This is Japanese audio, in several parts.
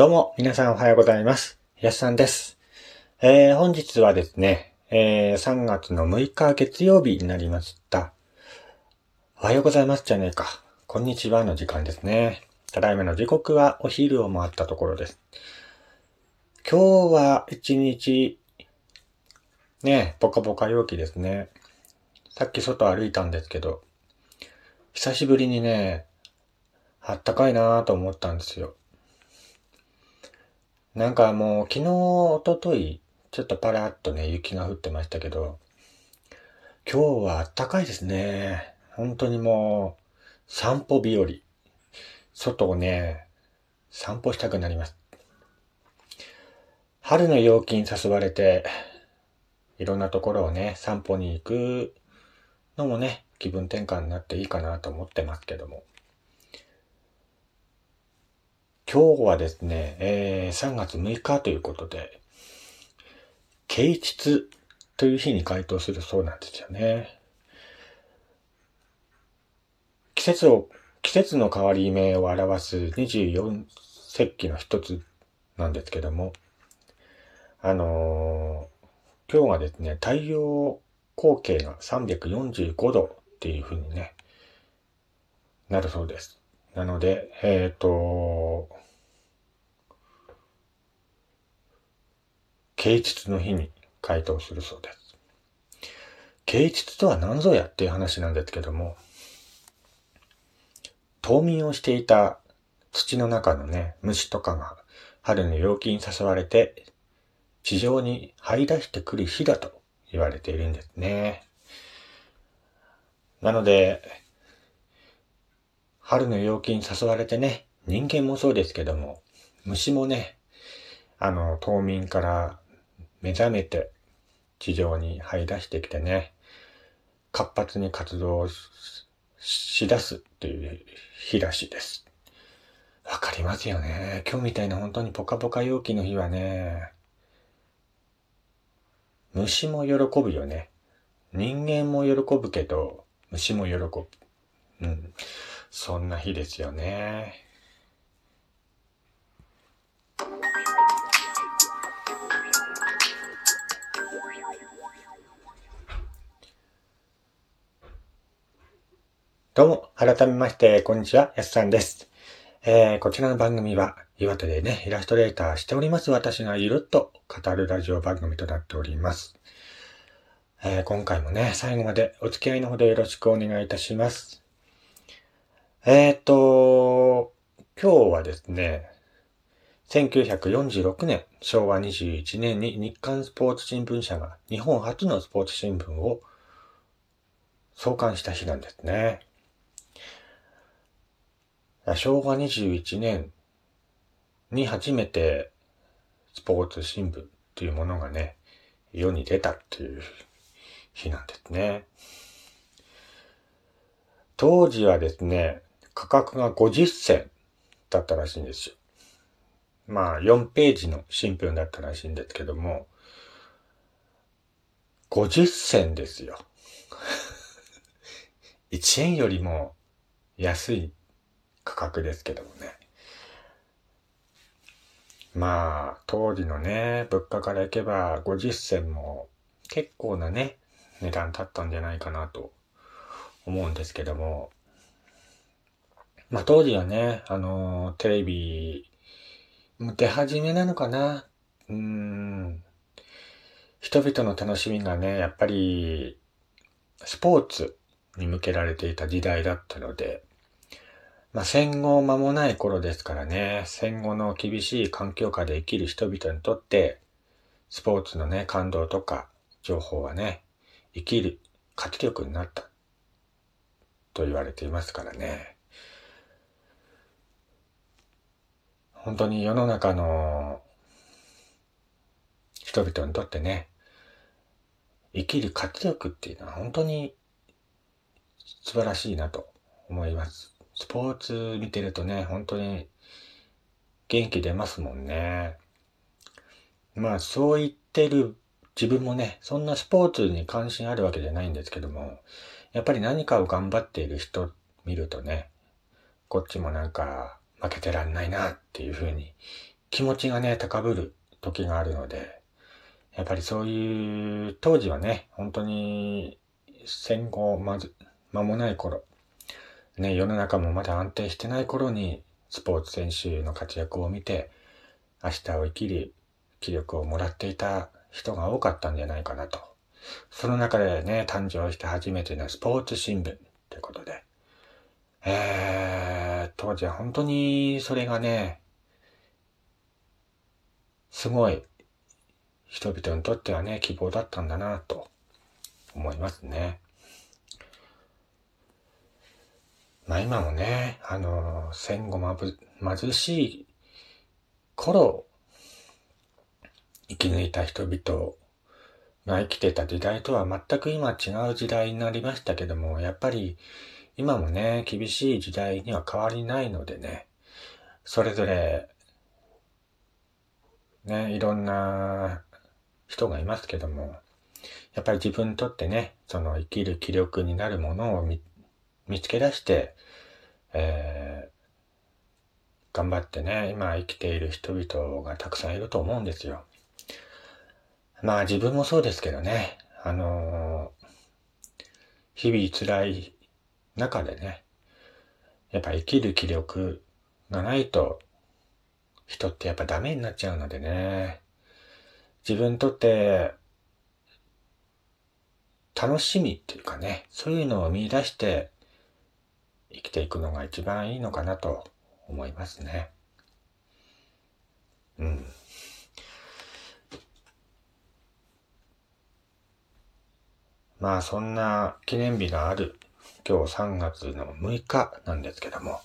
どうも、皆さんおはようございます。やすさんです。えー、本日はですね、えー、3月の6日月曜日になりました。おはようございますじゃねえか。こんにちはの時間ですね。ただいまの時刻はお昼を回ったところです。今日は一日、ね、ポカポカ陽気ですね。さっき外歩いたんですけど、久しぶりにね、あったかいなぁと思ったんですよ。なんかもう昨日、おととい、ちょっとパラッとね、雪が降ってましたけど、今日はあったかいですね。本当にもう、散歩日和。外をね、散歩したくなります。春の陽気に誘われて、いろんなところをね、散歩に行くのもね、気分転換になっていいかなと思ってますけども。今日はですね、えー、3月6日ということで、啓蟄という日に該当するそうなんですよね。季節を、季節の変わり目を表す24節気の一つなんですけども、あのー、今日はですね、太陽光景が345度っていう風にね、なるそうです。なので、えっ、ー、と、啓蟄の日に回答するそうです。啓蟄とは何ぞやっていう話なんですけども、冬眠をしていた土の中のね、虫とかが春の陽気に誘われて地上に這い出してくる日だと言われているんですね。なので、春の陽気に誘われてね、人間もそうですけども、虫もね、あの、冬眠から目覚めて地上に這い出してきてね、活発に活動し出すっていう日らしいです。わかりますよね。今日みたいな本当にポカポカ陽気の日はね、虫も喜ぶよね。人間も喜ぶけど、虫も喜ぶ。うん。そんな日ですよね。どうも、改めまして、こんにちは、やすさんです。えー、こちらの番組は、岩手でね、イラストレーターしております私がゆるっと語るラジオ番組となっております。えー、今回もね、最後までお付き合いのほどよろしくお願いいたします。えーと、今日はですね、1946年、昭和21年に日刊スポーツ新聞社が日本初のスポーツ新聞を創刊した日なんですね。昭和21年に初めてスポーツ新聞というものがね、世に出たっていう日なんですね。当時はですね、価格が50銭だったらしいんですよ。まあ、4ページの新聞だったらしいんですけども、50銭ですよ。1円よりも安い価格ですけどもね。まあ、当時のね、物価からいけば50銭も結構なね、値段だったんじゃないかなと思うんですけども。まあ当時はね、あの、テレビ、出始めなのかなうーん。人々の楽しみがね、やっぱり、スポーツに向けられていた時代だったので、まあ、戦後間もない頃ですからね、戦後の厳しい環境下で生きる人々にとって、スポーツのね、感動とか情報はね、生きる活力になったと言われていますからね。本当に世の中の人々にとってね、生きる活力っていうのは本当に素晴らしいなと思います。スポーツ見てるとね、本当に元気出ますもんね。まあそう言ってる自分もね、そんなスポーツに関心あるわけじゃないんですけども、やっぱり何かを頑張っている人見るとね、こっちもなんか負けてらんないなっていうふうに気持ちがね、高ぶる時があるので、やっぱりそういう、当時はね、本当に戦後まず、間もない頃、ね、世の中もまだ安定してない頃に、スポーツ選手の活躍を見て、明日を生きる気力をもらっていた人が多かったんじゃないかなと。その中でね、誕生して初めてのスポーツ新聞ということで、えー、当時は本当にそれがね、すごい人々にとってはね、希望だったんだなと思いますね。まあ今もね、あの、戦後まぶ、貧しい頃、生き抜いた人々が生きてた時代とは全く今違う時代になりましたけども、やっぱり今もね、厳しい時代には変わりないのでね、それぞれ、ね、いろんな人がいますけども、やっぱり自分にとってね、その生きる気力になるものを見つけ出して、えー、頑張ってね、今生きている人々がたくさんいると思うんですよ。まあ自分もそうですけどね、あのー、日々辛い中でね、やっぱ生きる気力がないと人ってやっぱダメになっちゃうのでね、自分にとって楽しみっていうかね、そういうのを見出して生きていくのが一番いいのかなと思いますね。うん。まあそんな記念日がある今日3月の6日なんですけども、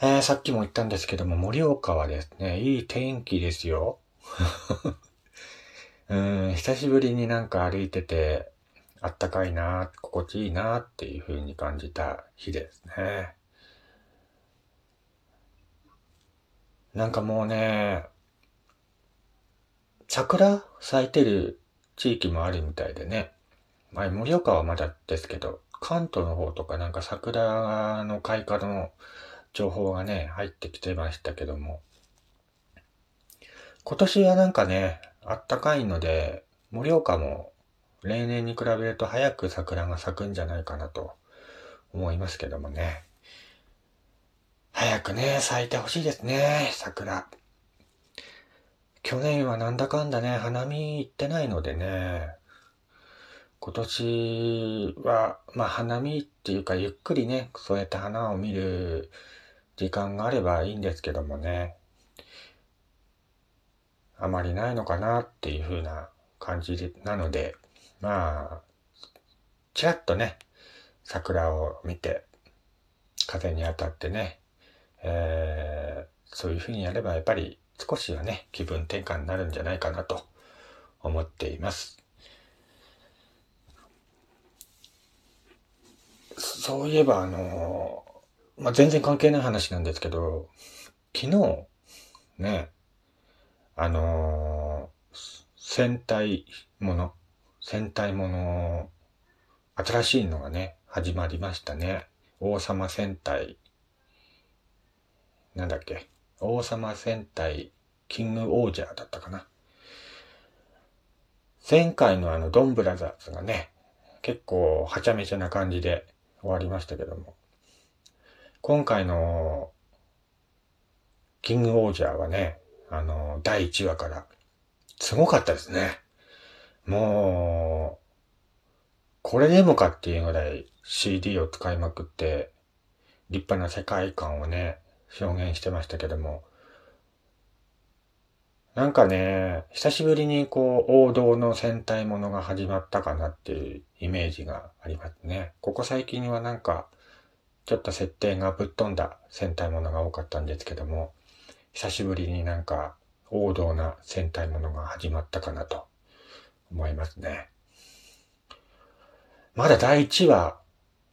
えー、さっきも言ったんですけども、盛岡はですね、いい天気ですよ。うん、久しぶりになんか歩いてて、あったかいな、心地いいなっていう風に感じた日ですね。なんかもうね、桜咲いてる地域もあるみたいでね。まあ、盛岡はまだですけど、関東の方とかなんか桜の開花の情報がね、入ってきてましたけども。今年はなんかね、あったかいので、盛岡も例年に比べると早く桜が咲くんじゃないかなと思いますけどもね。早くね、咲いてほしいですね、桜。去年はなんだかんだね、花見行ってないのでね、今年は、まあ花見っていうかゆっくりね、そうやって花を見る時間があればいいんですけどもね、あまりないのかなっていう風な感じなので、まあ、ちらっとね、桜を見て、風に当たってね、えー、そういう風にやればやっぱり少しはね、気分転換になるんじゃないかなと思っています。そういえばあの、まあ、全然関係ない話なんですけど、昨日、ね、あの、戦隊もの、戦隊もの、新しいのがね、始まりましたね。王様戦隊、なんだっけ、王様戦隊、キングオージャーだったかな。前回のあの、ドンブラザーズがね、結構はちゃめちゃな感じで終わりましたけども、今回の、キングオージャーはね、あの、第1話から、すごかったですね。もう、これでもかっていうぐらい CD を使いまくって、立派な世界観をね、表現してましたけども、なんかね、久しぶりにこう、王道の戦隊ものが始まったかなっていうイメージがありますね。ここ最近はなんか、ちょっと設定がぶっ飛んだ戦隊ものが多かったんですけども、久しぶりになんか王道な戦隊ものが始まったかなと思いますね。まだ第1話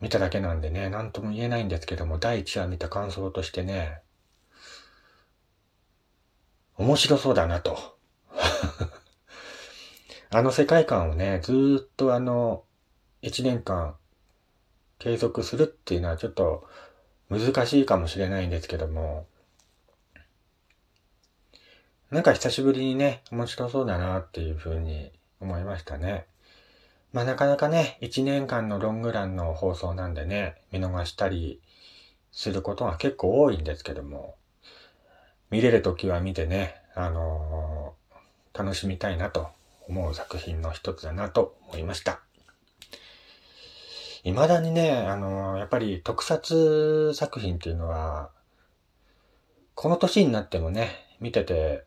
見ただけなんでね、なんとも言えないんですけども、第1話見た感想としてね、面白そうだなと。あの世界観をね、ずっとあの、1年間継続するっていうのはちょっと難しいかもしれないんですけども、なんか久しぶりにね、面白そうだなっていうふうに思いましたね。まあなかなかね、1年間のロングランの放送なんでね、見逃したりすることが結構多いんですけども、見れるときは見てね、あのー、楽しみたいなと思う作品の一つだなと思いました。未だにね、あのー、やっぱり特撮作品っていうのは、この年になってもね、見てて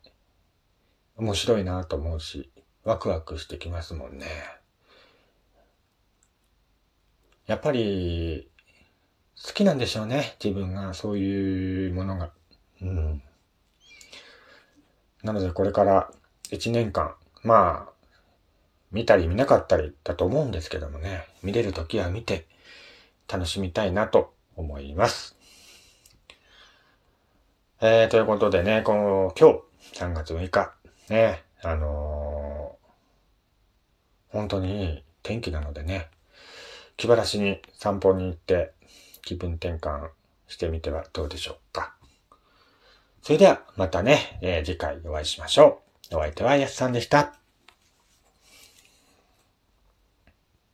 面白いなと思うし、ワクワクしてきますもんね。やっぱり、好きなんでしょうね。自分がそういうものが。うん。なのでこれから1年間、まあ、見たり見なかったりだと思うんですけどもね、見れる時は見て楽しみたいなと思います。えー、ということでね、この今日3月6日、ね、あのー、本当にいい天気なのでね、気晴らしに散歩に行って気分転換してみてはどうでしょうか。それではまたね、えー、次回お会いしましょう。お相手はやすさんでした。